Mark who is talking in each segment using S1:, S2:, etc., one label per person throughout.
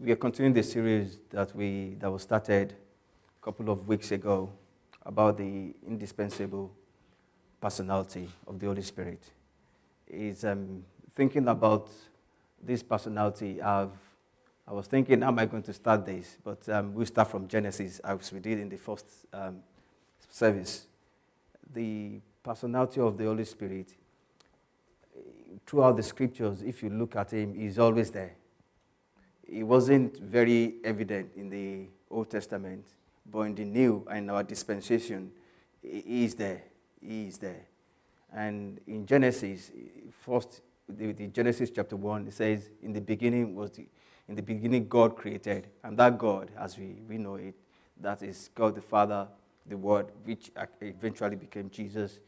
S1: we are continuing the series that we that was started a couple of weeks ago about the indispensable personality of the Holy Spirit. Is um, thinking about this personality. I've, I was thinking, how am I going to start this? But um, we'll start from Genesis, as we did in the first um, service. The personality of the Holy Spirit, throughout the scriptures, if you look at him, he's always there it wasn't very evident in the Old Testament, but in the New and our dispensation, he is there. He is there. And in Genesis, first, the, the Genesis chapter 1, it says, In the beginning was the, in the beginning God created. And that God, as we, we know it, that is God the Father, the Word, which eventually became Jesus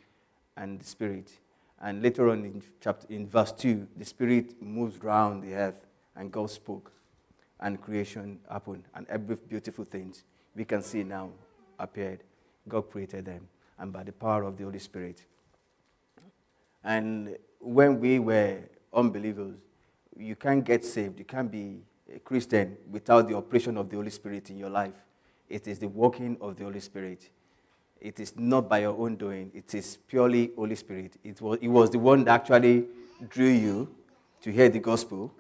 S1: and the Spirit. And later on in chapter in verse 2, the Spirit moves around the earth and God spoke and creation happened, and every beautiful things we can see now appeared. God created them, and by the power of the Holy Spirit. And when we were unbelievers, you can't get saved, you can't be a Christian without the operation of the Holy Spirit in your life. It is the working of the Holy Spirit. It is not by your own doing, it is purely Holy Spirit. It was, it was the one that actually drew you to hear the gospel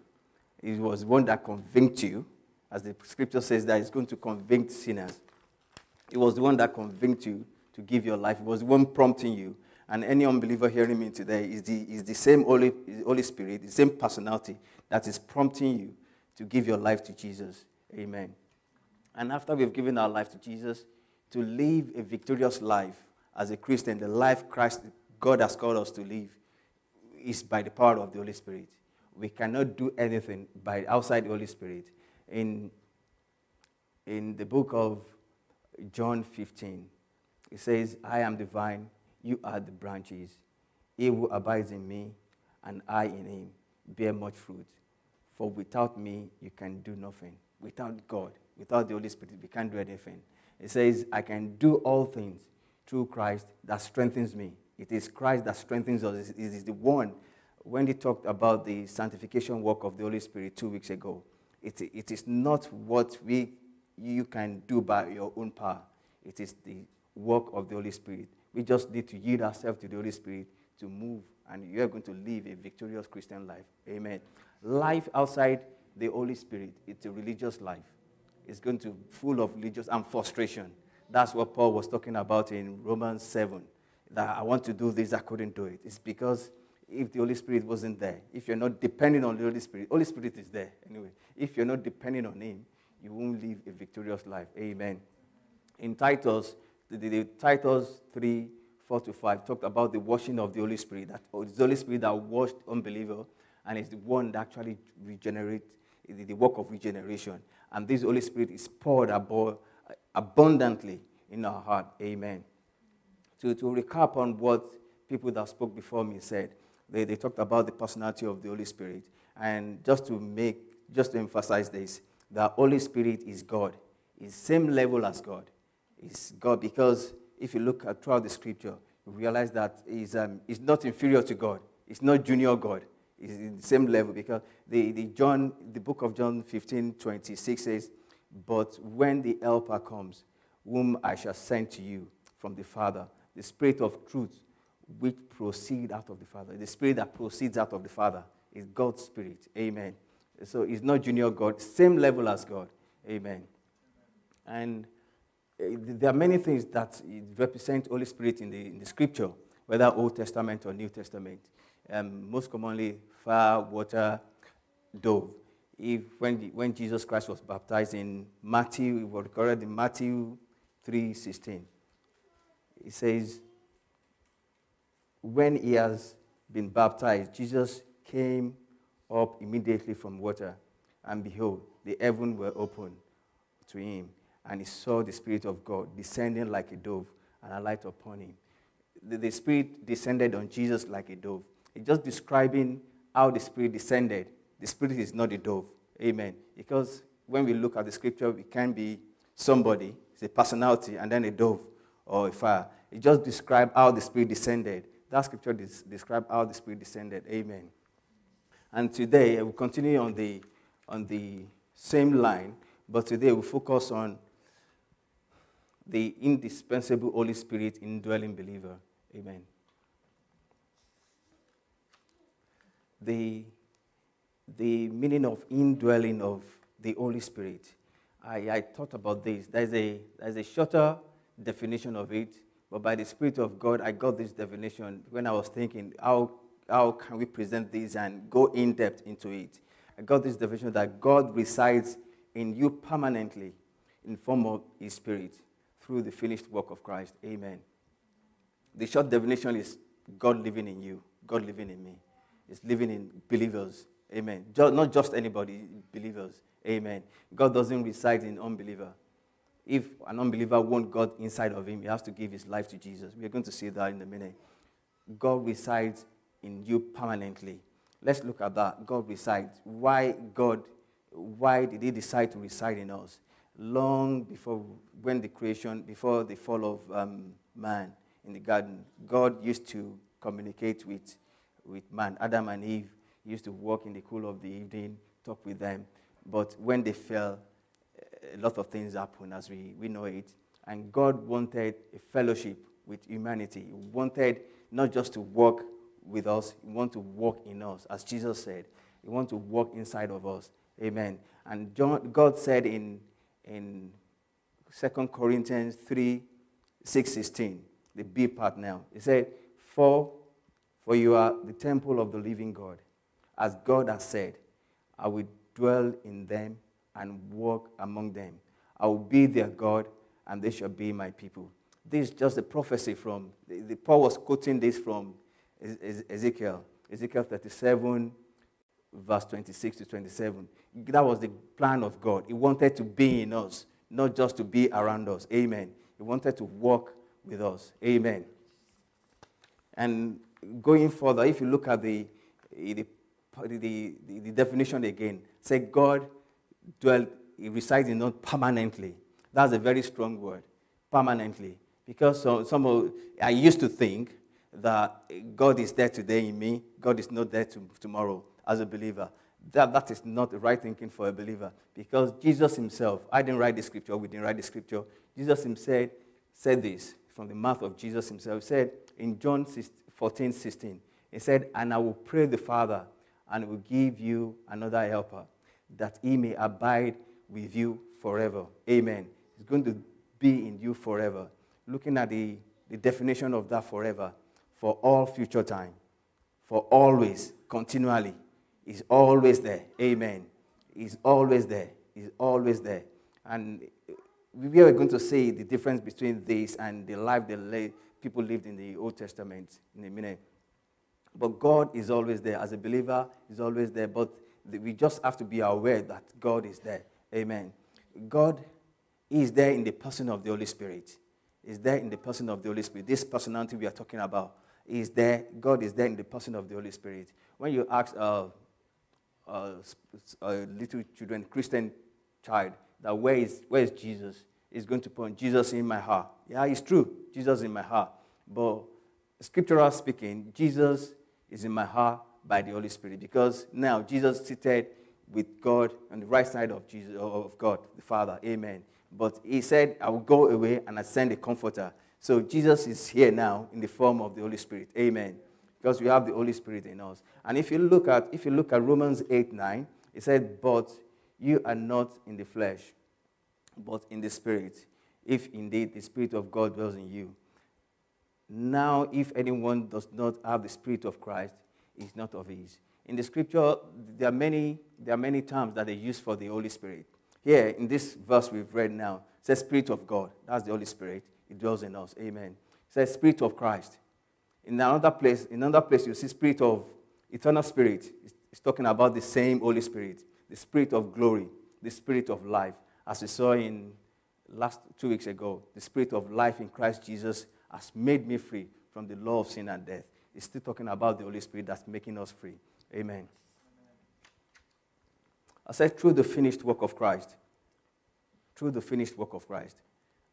S1: it was one that convinced you, as the scripture says that it's going to convict sinners. It was the one that convinced you to give your life. It was the one prompting you. And any unbeliever hearing me today is the, is the same Holy, Holy Spirit, the same personality that is prompting you to give your life to Jesus. Amen. And after we've given our life to Jesus, to live a victorious life as a Christian, the life Christ, God has called us to live, is by the power of the Holy Spirit we cannot do anything by outside the Holy Spirit. In, in the book of John 15, it says, I am the vine, you are the branches. He who abides in me, and I in him, bear much fruit. For without me, you can do nothing. Without God, without the Holy Spirit, we can't do anything. It says, I can do all things through Christ that strengthens me. It is Christ that strengthens us. It is the one when he talked about the sanctification work of the Holy Spirit two weeks ago, it, it is not what we, you can do by your own power. It is the work of the Holy Spirit. We just need to yield ourselves to the Holy Spirit to move, and you are going to live a victorious Christian life. Amen. Life outside the Holy Spirit, it's a religious life. It's going to be full of religious and frustration. That's what Paul was talking about in Romans 7. That I want to do this, I couldn't do it. It's because if the Holy Spirit wasn't there. If you're not depending on the Holy Spirit, the Holy Spirit is there anyway. If you're not depending on Him, you won't live a victorious life. Amen. In Titus, the, the, the Titus 3, 4 to 5 talked about the washing of the Holy Spirit. That oh, it's the Holy Spirit that washed unbeliever, and it's the one that actually regenerates the, the work of regeneration. And this Holy Spirit is poured above, abundantly in our heart. Amen. To, to recap on what people that spoke before me said, they, they talked about the personality of the Holy Spirit. And just to make, just to emphasize this, the Holy Spirit is God. Is same level as God. Is God because if you look at throughout the scripture, you realize that he's, um, he's not inferior to God. He's not junior God. He's in the same level because the, the John, the book of John 15, 26 says, But when the helper comes, whom I shall send to you from the Father, the Spirit of truth, which proceed out of the Father. The Spirit that proceeds out of the Father is God's Spirit. Amen. So it's not junior God, same level as God. Amen. And eh, there are many things that represent Holy Spirit in the, in the Scripture, whether Old Testament or New Testament. Um, most commonly, fire, water, dove. If, when, when Jesus Christ was baptized in Matthew, it was recorded in Matthew 3.16. It says, when he has been baptized, Jesus came up immediately from water, and behold, the heaven were opened to him, and he saw the Spirit of God descending like a dove and alight upon him. The, the Spirit descended on Jesus like a dove. It's just describing how the Spirit descended. The Spirit is not a dove. Amen. Because when we look at the scripture, it can be somebody, it's a personality, and then a dove or a fire. It just describes how the Spirit descended. That scripture des- describes how the Spirit descended. Amen. And today, eh, I will continue on the, on the same line, but today we focus on the indispensable Holy Spirit indwelling believer. Amen. The, the meaning of indwelling of the Holy Spirit. I, I thought about this. There's a, there's a shorter definition of it, but by the Spirit of God, I got this definition when I was thinking, how, how can we present this and go in depth into it? I got this definition that God resides in you permanently in form of His Spirit through the finished work of Christ. Amen. The short definition is God living in you, God living in me. It's living in believers. Amen. Just, not just anybody, believers. Amen. God doesn't reside in unbeliever. If an unbeliever wants God inside of him, he has to give his life to Jesus. We're going to see that in a minute. God resides in you permanently. Let's look at that. God resides. Why God? Why did He decide to reside in us? Long before when the creation, before the fall of um, man in the garden, God used to communicate with, with man. Adam and Eve used to walk in the cool of the evening, talk with them. But when they fell, a lot of things happen as we, we know it. And God wanted a fellowship with humanity. He wanted not just to walk with us, He wanted to walk in us. As Jesus said, He wanted to walk inside of us. Amen. And John, God said in, in 2 Corinthians 3 6 16, the B part now, He said, For, for you are the temple of the living God. As God has said, I will dwell in them and walk among them. I will be their God, and they shall be my people. This is just a prophecy from, the, the, Paul was quoting this from Ezekiel, Ezekiel 37, verse 26 to 27. That was the plan of God. He wanted to be in us, not just to be around us. Amen. He wanted to walk with us. Amen. And going further, if you look at the, the, the, the definition again, say God dwell, he resides in us permanently. That's a very strong word, permanently. Because some, some of, I used to think that God is there today in me, God is not there to, tomorrow as a believer. That, that is not the right thinking for a believer. Because Jesus himself, I didn't write the scripture, we didn't write the scripture. Jesus himself said this from the mouth of Jesus himself. He said in John 14, 16, he said, And I will pray the Father, and will give you another helper that he may abide with you forever. Amen. He's going to be in you forever. Looking at the, the definition of that forever, for all future time, for always, continually. He's always there. Amen. He's always there. He's always there. And we are going to see the difference between this and the life that people lived in the Old Testament in a minute. But God is always there. As a believer, He's always there. But we just have to be aware that God is there. Amen. God is there in the person of the Holy Spirit. Is there in the person of the Holy Spirit. This personality we are talking about is there. God is there in the person of the Holy Spirit. When you ask a, a, a little children, Christian child, that where is, where is Jesus? Is going to point Jesus in my heart. Yeah, it's true. Jesus in my heart. But scriptural speaking, Jesus is in my heart by the Holy Spirit. Because now Jesus seated with God on the right side of Jesus of God, the Father. Amen. But he said, I will go away and I send a comforter. So Jesus is here now in the form of the Holy Spirit. Amen. Because we have the Holy Spirit in us. And if you look at if you look at Romans 8, 9, it said, But you are not in the flesh, but in the spirit, if indeed the Spirit of God dwells in you. Now, if anyone does not have the Spirit of Christ, is not of his. In the scripture, there are many, there are many terms that are used for the Holy Spirit. Here, in this verse we've read now, it says Spirit of God. That's the Holy Spirit. It dwells in us. Amen. It says Spirit of Christ. In another place, in another place, you see Spirit of eternal Spirit. It's talking about the same Holy Spirit, the Spirit of glory, the Spirit of life. As we saw in last two weeks ago, the Spirit of life in Christ Jesus has made me free from the law of sin and death. It's still talking about the Holy Spirit that's making us free. Amen. I said, through the finished work of Christ. Through the finished work of Christ.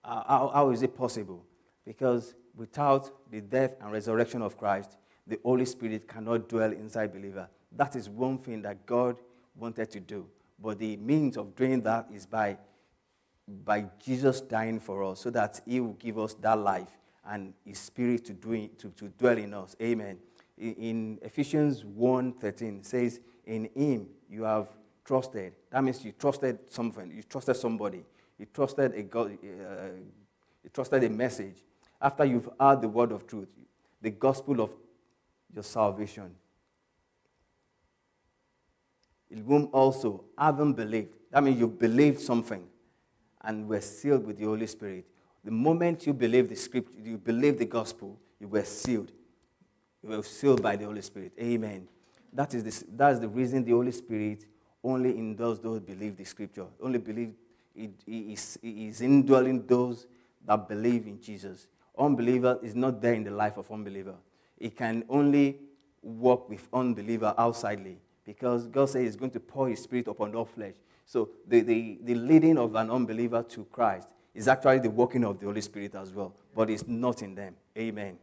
S1: Uh, how, how is it possible? Because without the death and resurrection of Christ, the Holy Spirit cannot dwell inside believer. That is one thing that God wanted to do. But the means of doing that is by, by Jesus dying for us so that He will give us that life and His Spirit to, do to, to dwell in us. Amen. In, in Ephesians 1 13, says, In Him you have trusted. That means you trusted something, you trusted somebody, you trusted a, God, uh, you trusted a message. After you've heard the word of truth, the gospel of your salvation. In whom also, having believed, that means you've believed something and were sealed with the Holy Spirit. The moment you believe the scripture, you believe the gospel, you were sealed. You were sealed by the Holy Spirit. Amen. That is, the, that is the reason the Holy Spirit only indwells those who believe the scripture. Only believe it is, is indwelling those that believe in Jesus. Unbeliever is not there in the life of unbeliever. It can only work with unbeliever outsidely because God says He's going to pour His Spirit upon all flesh. So the, the, the leading of an unbeliever to Christ is actually the working of the Holy Spirit as well, but it's not in them. Amen.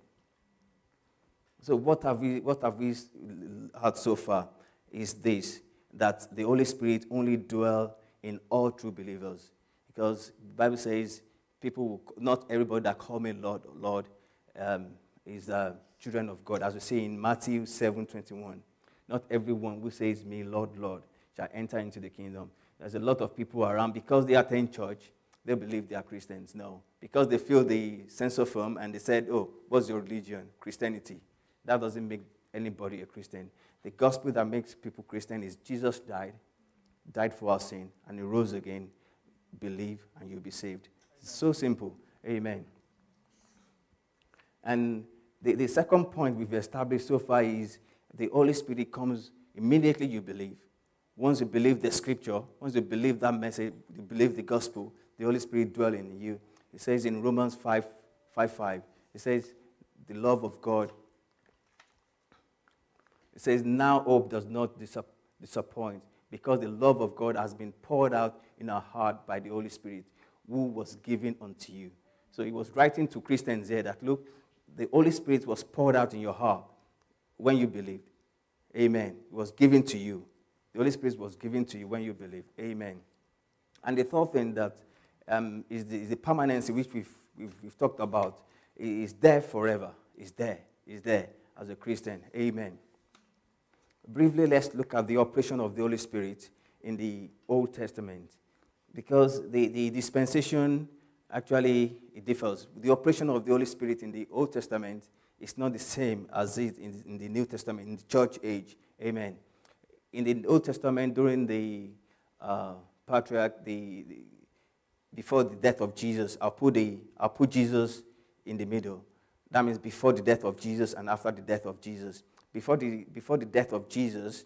S1: So what have we what have we had so far is this that the Holy Spirit only dwell in all true believers. Because the Bible says people not everybody that call me Lord, Lord, um, is children of God. As we see in Matthew 7 21. Not everyone who says me, Lord, Lord, shall enter into the kingdom. There's a lot of people around because they attend church, they believe they are Christians. No. Because they feel the sense of firm and they said, Oh, what's your religion? Christianity. That doesn't make anybody a Christian. The gospel that makes people Christian is Jesus died, died for our sin, and he rose again. Believe and you'll be saved. It's so simple. Amen. And the, the second point we've established so far is the Holy Spirit comes immediately you believe. Once you believe the scripture, once you believe that message, you believe the gospel, the Holy Spirit dwells in you. It says in Romans 5 5, 5 it says, the love of God. It says, now hope does not disappoint because the love of God has been poured out in our heart by the Holy Spirit who was given unto you. So he was writing to Christians there that, look, the Holy Spirit was poured out in your heart when you believed. Amen. It was given to you. The Holy Spirit was given to you when you believed. Amen. And the third thing that um, is the, is the permanency which we've, we've, we've talked about is there forever. Is there. Is there as a Christian. Amen. Briefly, let's look at the operation of the Holy Spirit in the Old Testament because the, the dispensation actually it differs. The operation of the Holy Spirit in the Old Testament is not the same as it in, in the New Testament, in the church age. Amen. In the Old Testament, during the uh, patriarch, the, the, before the death of Jesus, I'll put, the, I'll put Jesus in the middle. That means before the death of Jesus and after the death of Jesus. Before the, before the death of Jesus,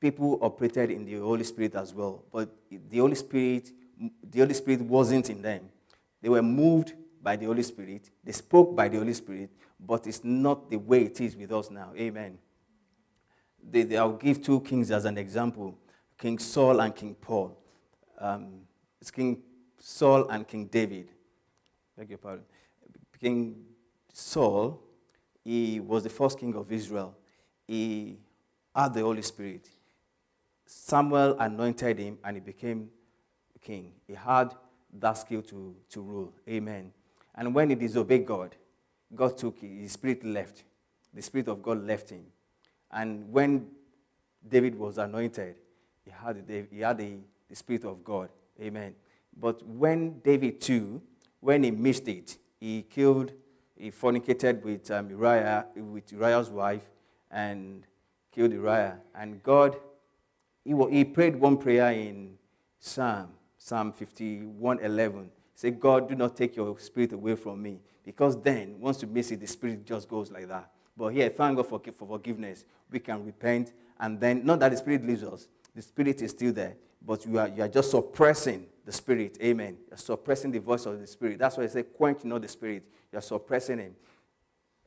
S1: people operated in the Holy Spirit as well. But the Holy Spirit, the Holy Spirit wasn't in them. They were moved by the Holy Spirit. They spoke by the Holy Spirit, but it's not the way it is with us now. Amen. They, they, I'll give two kings as an example King Saul and King Paul. Um, it's King Saul and King David. Beg your pardon. King Saul, he was the first king of Israel. He had the Holy Spirit. Samuel anointed him and he became king. He had that skill to, to rule. Amen. And when he disobeyed God, God took his spirit left. The spirit of God left him. And when David was anointed, he had, the, he had the, the spirit of God. Amen. But when David too, when he missed it, he killed, he fornicated with um, Uriah, with Uriah's wife, and killed Uriah. And God, he, he prayed one prayer in Psalm, Psalm 51, 11. Say, God, do not take your spirit away from me. Because then, once you miss it, the spirit just goes like that. But here, thank God for, for forgiveness. We can repent, and then, not that the spirit leaves us, the spirit is still there, but you are, you are just suppressing the spirit. Amen. You're suppressing the voice of the spirit. That's why I say, quench not the spirit. You're suppressing him.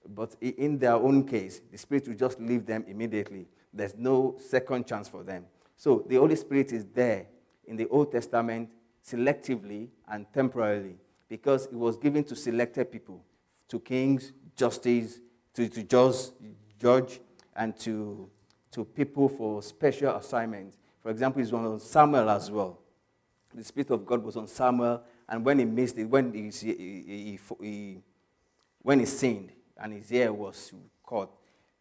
S1: But in their own case, the spirit will just leave them immediately. There's no second chance for them. So the Holy Spirit is there in the Old Testament selectively and temporarily because it was given to selected people, to kings, justice, to, to judge, and to, to people for special assignments. For example, it was on Samuel as well. The Spirit of God was on Samuel, and when he missed it, when he, he, he, when he sinned and his ear was caught,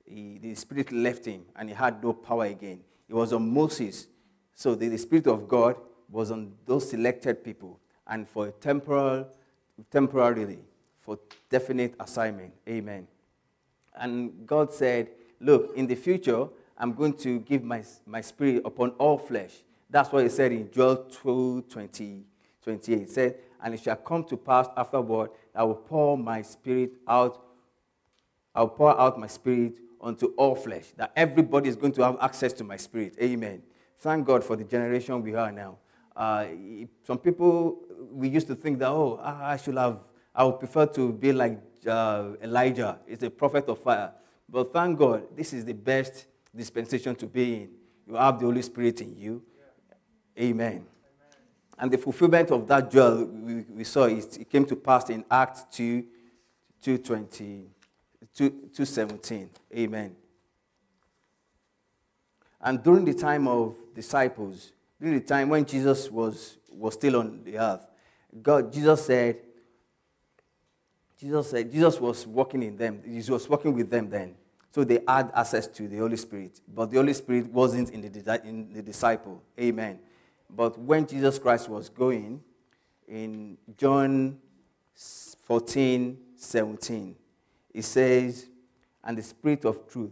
S1: the Spirit left him and he had no power again. It was on Moses. So the, the Spirit of God was on those selected people and for a temporal, temporarily, for definite assignment. Amen. And God said, Look, in the future, I'm going to give my, my spirit upon all flesh. That's what he said in Joel 2 20, 28. He said, And it shall come to pass afterward that I will pour my spirit out, I will pour out my spirit unto all flesh, that everybody is going to have access to my spirit. Amen. Thank God for the generation we are now. Uh, some people, we used to think that, oh, I should have, I would prefer to be like uh, Elijah, is a prophet of fire. But thank God, this is the best dispensation to be in. You have the Holy Spirit in you. Yeah. Amen. Amen. And the fulfillment of that Joel we, we saw, it, it, came to pass in Acts 2, 220, 2, 217. Amen. And during the time of disciples, during the time when Jesus was, was still on the earth, God, Jesus said, Jesus said, Jesus was working in them. He was working with them then. So they had access to the Holy Spirit. But the Holy Spirit wasn't in the, in the disciple. Amen. But when Jesus Christ was going, in John 14, 17, it says, And the Spirit of truth,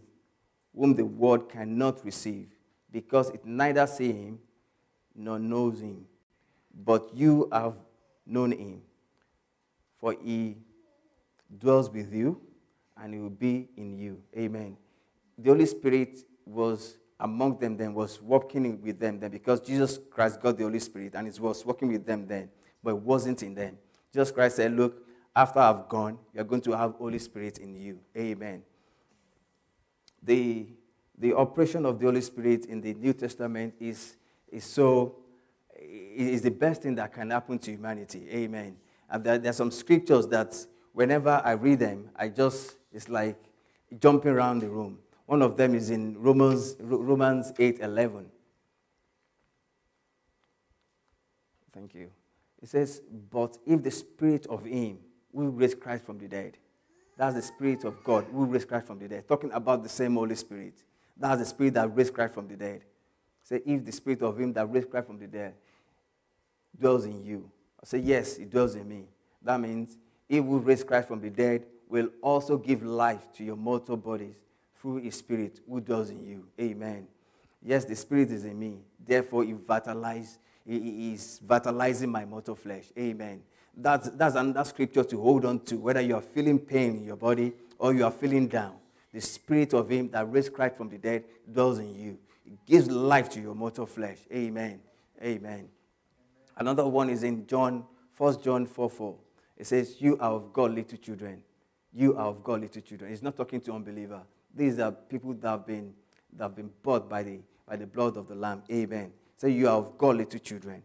S1: whom the world cannot receive, because it neither sees him nor knows him. But you have known him, for he dwells with you and he will be in you. Amen. The Holy Spirit was among them then, was working with them then, because Jesus Christ got the Holy Spirit and he was working with them then, but it wasn't in them. Jesus Christ said, Look, after I've gone, you're going to have Holy Spirit in you. Amen. The, the operation of the Holy Spirit in the New Testament is, is so is the best thing that can happen to humanity. Amen. And there, there are some scriptures that whenever I read them, I just it's like jumping around the room. One of them is in Romans, Romans 8 11. Thank you. It says, But if the spirit of him will raised Christ from the dead, that's the spirit of God who raised Christ from the dead. Talking about the same Holy Spirit. That's the spirit that raised Christ from the dead. Say, if the spirit of him that raised Christ from the dead dwells in you. I say, yes, it dwells in me. That means he will raise Christ from the dead will also give life to your mortal bodies through his spirit who dwells in you. Amen. Yes, the spirit is in me. Therefore, he, vitalize, he is vitalizing my mortal flesh. Amen. That's, that's another scripture to hold on to, whether you are feeling pain in your body or you are feeling down. The spirit of him that raised Christ from the dead dwells in you. It gives life to your mortal flesh. Amen. Amen. Another one is in John, 1 John 4 4. It says, You are of God, little children you are of God, little children. He's not talking to unbeliever. These are people that have been, that have been bought by the, by the blood of the Lamb. Amen. Say, you are of God, little children.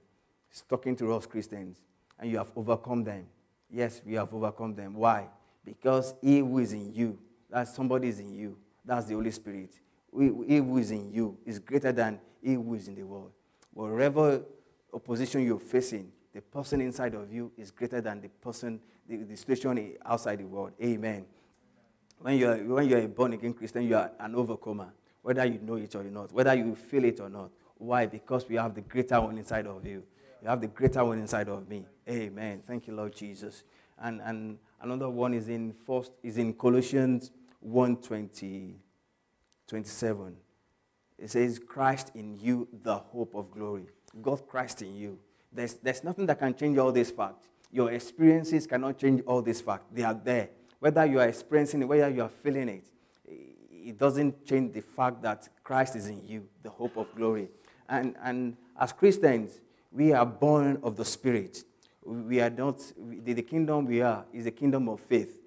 S1: He's talking to us Christians. And you have overcome them. Yes, we have overcome them. Why? Because he who is in you, that somebody is in you. That's the Holy Spirit. He who is in you is greater than he who is in the world. Whatever opposition you're facing, the person inside of you is greater than the person the, the situation outside the world. Amen. When you're, when you're a born again Christian, you are an overcomer, whether you know it or not, whether you feel it or not. Why? Because we have the greater one inside of you. You have the greater one inside of me. Amen. Thank you, Lord Jesus. And, and another one is in first is in Colossians 1 20, 27. It says, Christ in you, the hope of glory. God Christ in you. There's, there's nothing that can change all these facts. Your experiences cannot change all these facts. They are there. Whether you are experiencing it, whether you are feeling it, it doesn't change the fact that Christ is in you, the hope of glory. And, and as Christians, we are born of the Spirit. We are not, the, the kingdom we are is a kingdom of faith.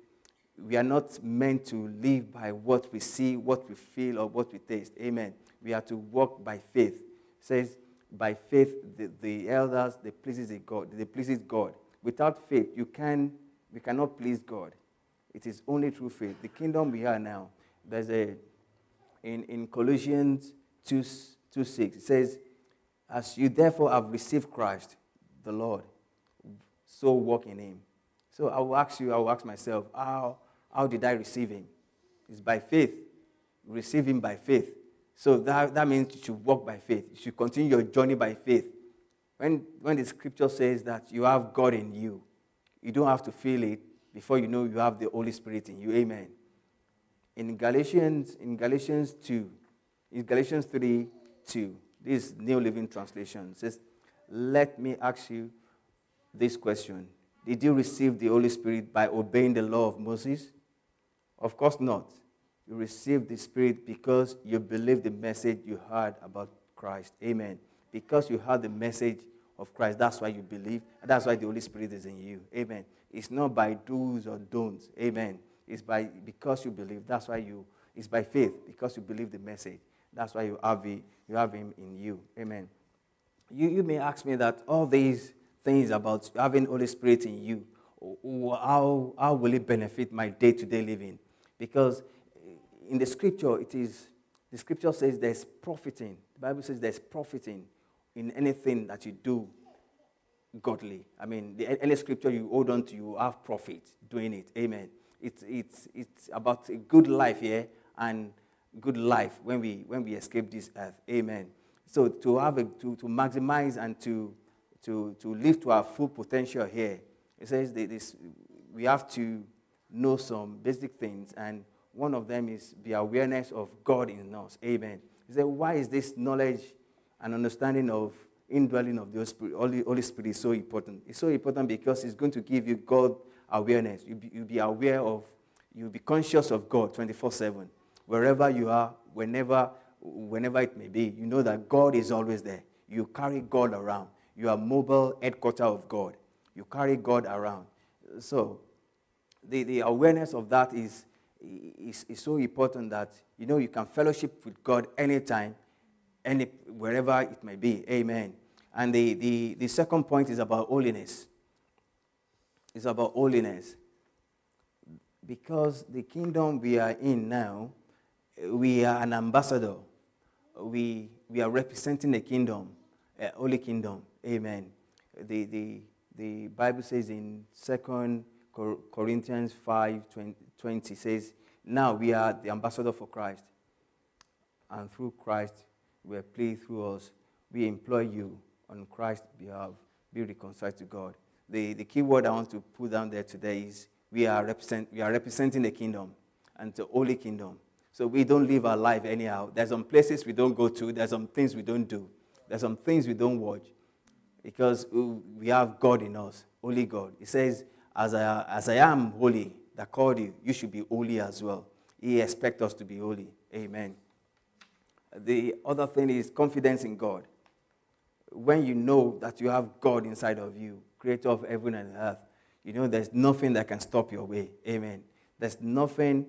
S1: We are not meant to live by what we see, what we feel, or what we taste. Amen. We are to walk by faith. It says, by faith, the, the elders, they pleases God, they pleases God. Without faith, you can, we cannot please God. It is only through faith. The kingdom we are now, there's a, in, in Colossians 2, 2 6, it says, As you therefore have received Christ, the Lord, so walk in him. So I will ask you, I will ask myself, how, how did I receive him? It's by faith. Receive him by faith. So that, that means you should walk by faith. You should continue your journey by faith. When, when the scripture says that you have God in you, you don't have to feel it before you know you have the Holy Spirit in you. Amen. In Galatians, in Galatians 2, in Galatians 3, 2, this New Living Translation says, Let me ask you this question Did you receive the Holy Spirit by obeying the law of Moses? Of course not. You received the Spirit because you believed the message you heard about Christ. Amen. Because you heard the message of Christ, that's why you believe. And that's why the Holy Spirit is in you. Amen. It's not by do's or don'ts. Amen. It's by because you believe. That's why you. It's by faith because you believe the message. That's why you have, it, you have Him in you. Amen. You, you may ask me that all these things about having Holy Spirit in you, how, how will it benefit my day to day living? Because in the scripture, it is, the scripture says there's profiting. The Bible says there's profiting in anything that you do godly. I mean, the, any scripture you hold on to, you have profit doing it. Amen. It's, it's, it's about a good life here and good life when we, when we escape this earth. Amen. So to, have a, to, to maximize and to, to, to live to our full potential here, it says that this, we have to know some basic things, and one of them is the awareness of God in us. Amen. He said, why is this knowledge and understanding of indwelling of the Holy Holy Spirit is so important? It's so important because it's going to give you God awareness. You'll be, you'll be aware of, you'll be conscious of God 24 7. Wherever you are, whenever, whenever it may be, you know that God is always there. You carry God around. You are mobile headquarter of God. You carry God around. So the, the awareness of that is, is, is so important that you know you can fellowship with God anytime, any wherever it may be. Amen. And the, the, the second point is about holiness. It's about holiness. Because the kingdom we are in now, we are an ambassador. We, we are representing the kingdom, a holy kingdom. Amen. The, the, the Bible says in 2 Corinthians 5 20, 20 says, Now we are the ambassador for Christ. And through Christ, we are pleased through us. We employ you on Christ's behalf. Be reconciled to God. The, the key word I want to put down there today is we are, represent, we are representing the kingdom and the holy kingdom. So we don't live our life anyhow. There's some places we don't go to, there's some things we don't do, there's some things we don't watch because we have God in us, holy God. He says, as I, as I am holy, that called you, you should be holy as well. He expects us to be holy. Amen. The other thing is confidence in God. When you know that you have God inside of you, creator of heaven and earth, you know there's nothing that can stop your way. Amen. There's nothing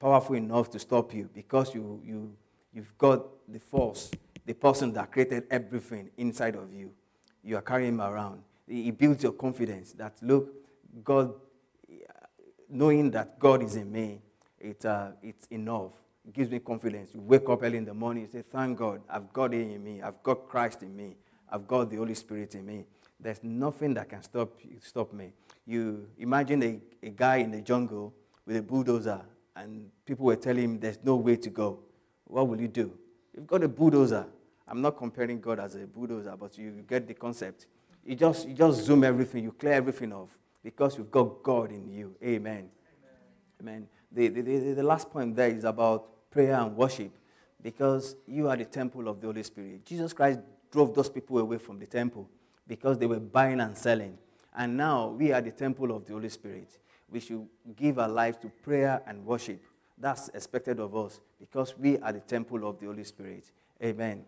S1: powerful enough to stop you because you, you, you've got the force, the person that created everything inside of you. You are carrying him around. He builds your confidence that, look, God, knowing that God is in me, it, uh, it's enough. It gives me confidence. You wake up early in the morning, you say, Thank God, I've got it in me. I've got Christ in me. I've got the Holy Spirit in me. There's nothing that can stop, stop me. You imagine a, a guy in the jungle with a bulldozer, and people were telling him there's no way to go. What will you do? You've got a bulldozer. I'm not comparing God as a bulldozer, but you get the concept. You just, you just zoom everything, you clear everything off because you've got God in you. Amen. Amen. The, the, the, the last point there is about prayer and worship because you are the temple of the Holy Spirit. Jesus Christ drove those people away from the temple because they were buying and selling. And now we are the temple of the Holy Spirit. We should give our lives to prayer and worship. That's expected of us because we are the temple of the Holy Spirit. Amen.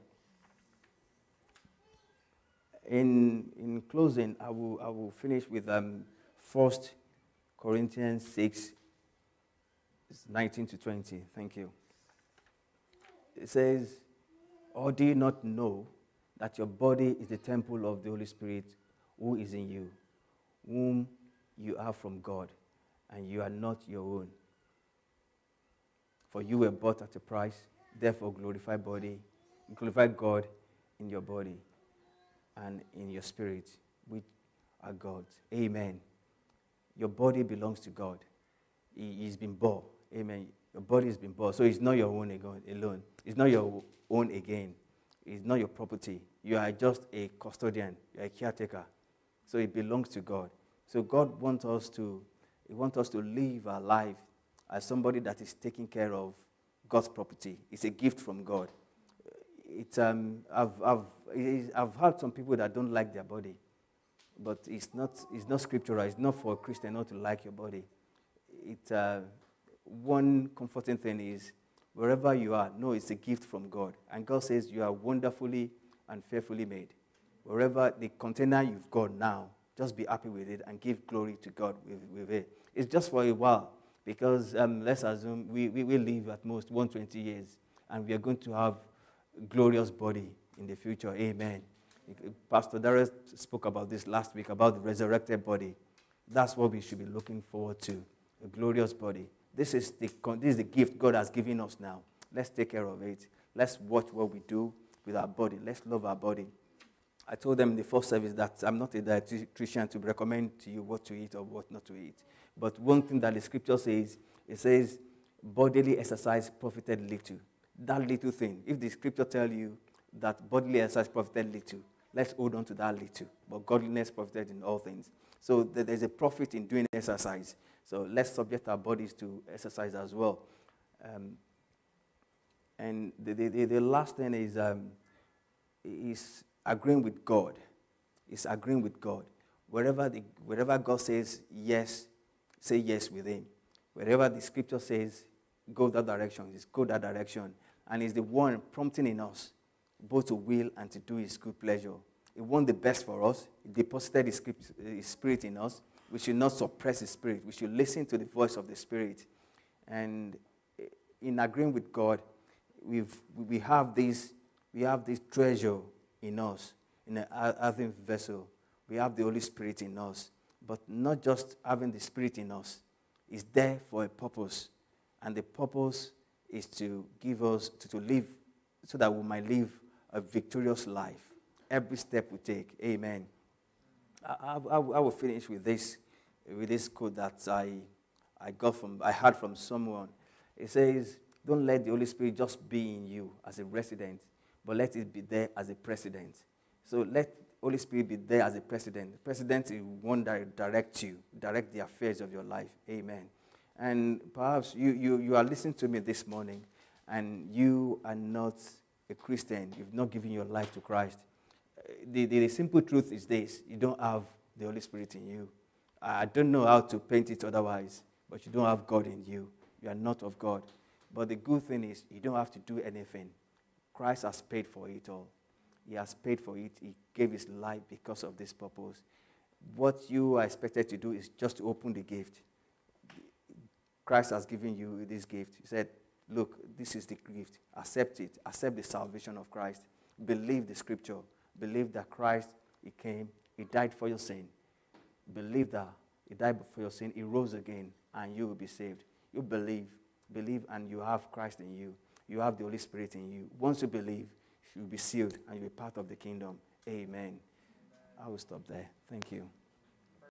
S1: In, in closing, I will, I will finish with um, 1 Corinthians 6, 19 to 20. Thank you. It says, Or do you not know that your body is the temple of the Holy Spirit who is in you, whom you are from God, and you are not your own? For you were bought at a price, therefore glorify body, glorify God in your body. and in your spirit, which are God's. Amen. Your body belongs to God. He, has been born. Amen. Your body has been born. So it's not your own alone. It's not your own again. It's not your property. You are just a custodian. You're a caretaker. So it belongs to God. So God wants us to, He wants us to live our life as somebody that is taking care of God's property. It's a gift from God. It, um, I've, I've, I've heard some people that don't like their body, but it's not, it's not scriptural. It's not for a Christian not to like your body. It, uh, one comforting thing is wherever you are, know it's a gift from God. And God says you are wonderfully and fearfully made. Wherever the container you've got now, just be happy with it and give glory to God with, with it. It's just for a while because um, let's assume we, we will live at most 120 years and we are going to have a glorious body in the future. Amen. Pastor Darius spoke about this last week about the resurrected body. That's what we should be looking forward to a glorious body. This is, the, this is the gift God has given us now. Let's take care of it. Let's watch what we do with our body. Let's love our body. I told them in the first service that I'm not a dietitian to recommend to you what to eat or what not to eat. But one thing that the scripture says, it says, bodily exercise profited little. That little thing. If the scripture tell you that bodily exercise profited little, let's hold on to that little. But godliness profited in all things. So there's a profit in doing exercise. So let's subject our bodies to exercise as well. Um, and the, the, the, last thing is, um, is agreeing with God. Is agreeing with God. Wherever, the, wherever God says yes, say yes with Him. Wherever the scripture says go that direction, is go that direction. And is the one prompting in us both to will and to do His good pleasure. He wants the best for us. He deposited His, his Spirit in us. We should not suppress the Spirit. We should listen to the voice of the Spirit. And in agreeing with God, we've, we, have this, we have this treasure in us, in an earthen vessel. We have the Holy Spirit in us. But not just having the Spirit in us, it's there for a purpose. And the purpose is to give us, to, to live, so that we might live a victorious life. Every step we take. Amen. I, I, I, will finish with this, with this quote that I, I got from, I heard from someone. It says, "Don't let the Holy Spirit just be in you as a resident, but let it be there as a president." So let Holy Spirit be there as a president. The president is one that direct you, direct the affairs of your life. Amen. And perhaps you, you, you are listening to me this morning, and you are not a Christian. You've not given your life to Christ the, the, the simple truth is this you don't have the Holy Spirit in you. I don't know how to paint it otherwise, but you don't have God in you. You are not of God. But the good thing is, you don't have to do anything. Christ has paid for it all. He has paid for it. He gave his life because of this purpose. What you are expected to do is just to open the gift. Christ has given you this gift. He said, Look, this is the gift. Accept it. Accept the salvation of Christ. Believe the scripture. Believe that Christ, He came, He died for your sin. Believe that He died for your sin, He rose again, and you will be saved. You believe, believe, and you have Christ in you. You have the Holy Spirit in you. Once you believe, you will be sealed and you'll be part of the kingdom. Amen. I will stop there. Thank you.